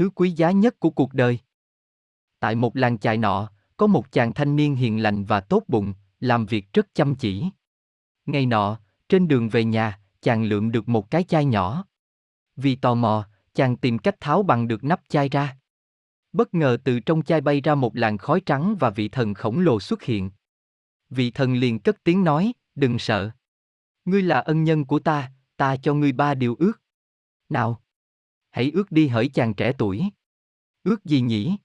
thứ quý giá nhất của cuộc đời. Tại một làng chài nọ, có một chàng thanh niên hiền lành và tốt bụng, làm việc rất chăm chỉ. Ngày nọ, trên đường về nhà, chàng lượm được một cái chai nhỏ. Vì tò mò, chàng tìm cách tháo bằng được nắp chai ra. Bất ngờ từ trong chai bay ra một làn khói trắng và vị thần khổng lồ xuất hiện. Vị thần liền cất tiếng nói, đừng sợ. Ngươi là ân nhân của ta, ta cho ngươi ba điều ước. Nào! Hãy ước đi hỡi chàng trẻ tuổi. Ước gì nhỉ?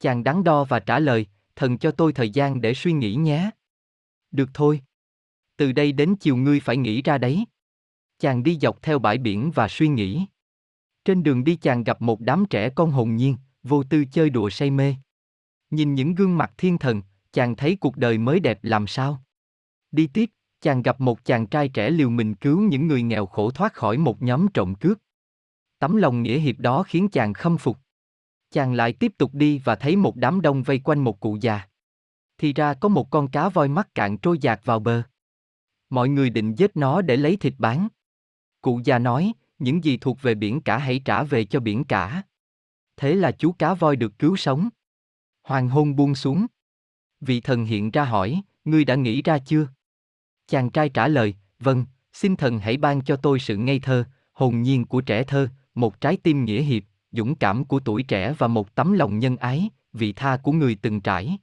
Chàng đắn đo và trả lời, thần cho tôi thời gian để suy nghĩ nhé. Được thôi. Từ đây đến chiều ngươi phải nghĩ ra đấy. Chàng đi dọc theo bãi biển và suy nghĩ. Trên đường đi chàng gặp một đám trẻ con hồn nhiên, vô tư chơi đùa say mê. Nhìn những gương mặt thiên thần, chàng thấy cuộc đời mới đẹp làm sao. Đi tiếp, chàng gặp một chàng trai trẻ liều mình cứu những người nghèo khổ thoát khỏi một nhóm trộm cướp. Tấm lòng nghĩa hiệp đó khiến chàng khâm phục. Chàng lại tiếp tục đi và thấy một đám đông vây quanh một cụ già. Thì ra có một con cá voi mắc cạn trôi dạt vào bờ. Mọi người định giết nó để lấy thịt bán. Cụ già nói, những gì thuộc về biển cả hãy trả về cho biển cả. Thế là chú cá voi được cứu sống. Hoàng hôn buông xuống. Vị thần hiện ra hỏi, ngươi đã nghĩ ra chưa? Chàng trai trả lời, vâng, xin thần hãy ban cho tôi sự ngây thơ, hồn nhiên của trẻ thơ, một trái tim nghĩa hiệp, dũng cảm của tuổi trẻ và một tấm lòng nhân ái, vị tha của người từng trải.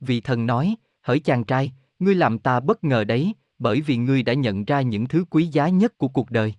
Vị thần nói, hỡi chàng trai, ngươi làm ta bất ngờ đấy, bởi vì ngươi đã nhận ra những thứ quý giá nhất của cuộc đời.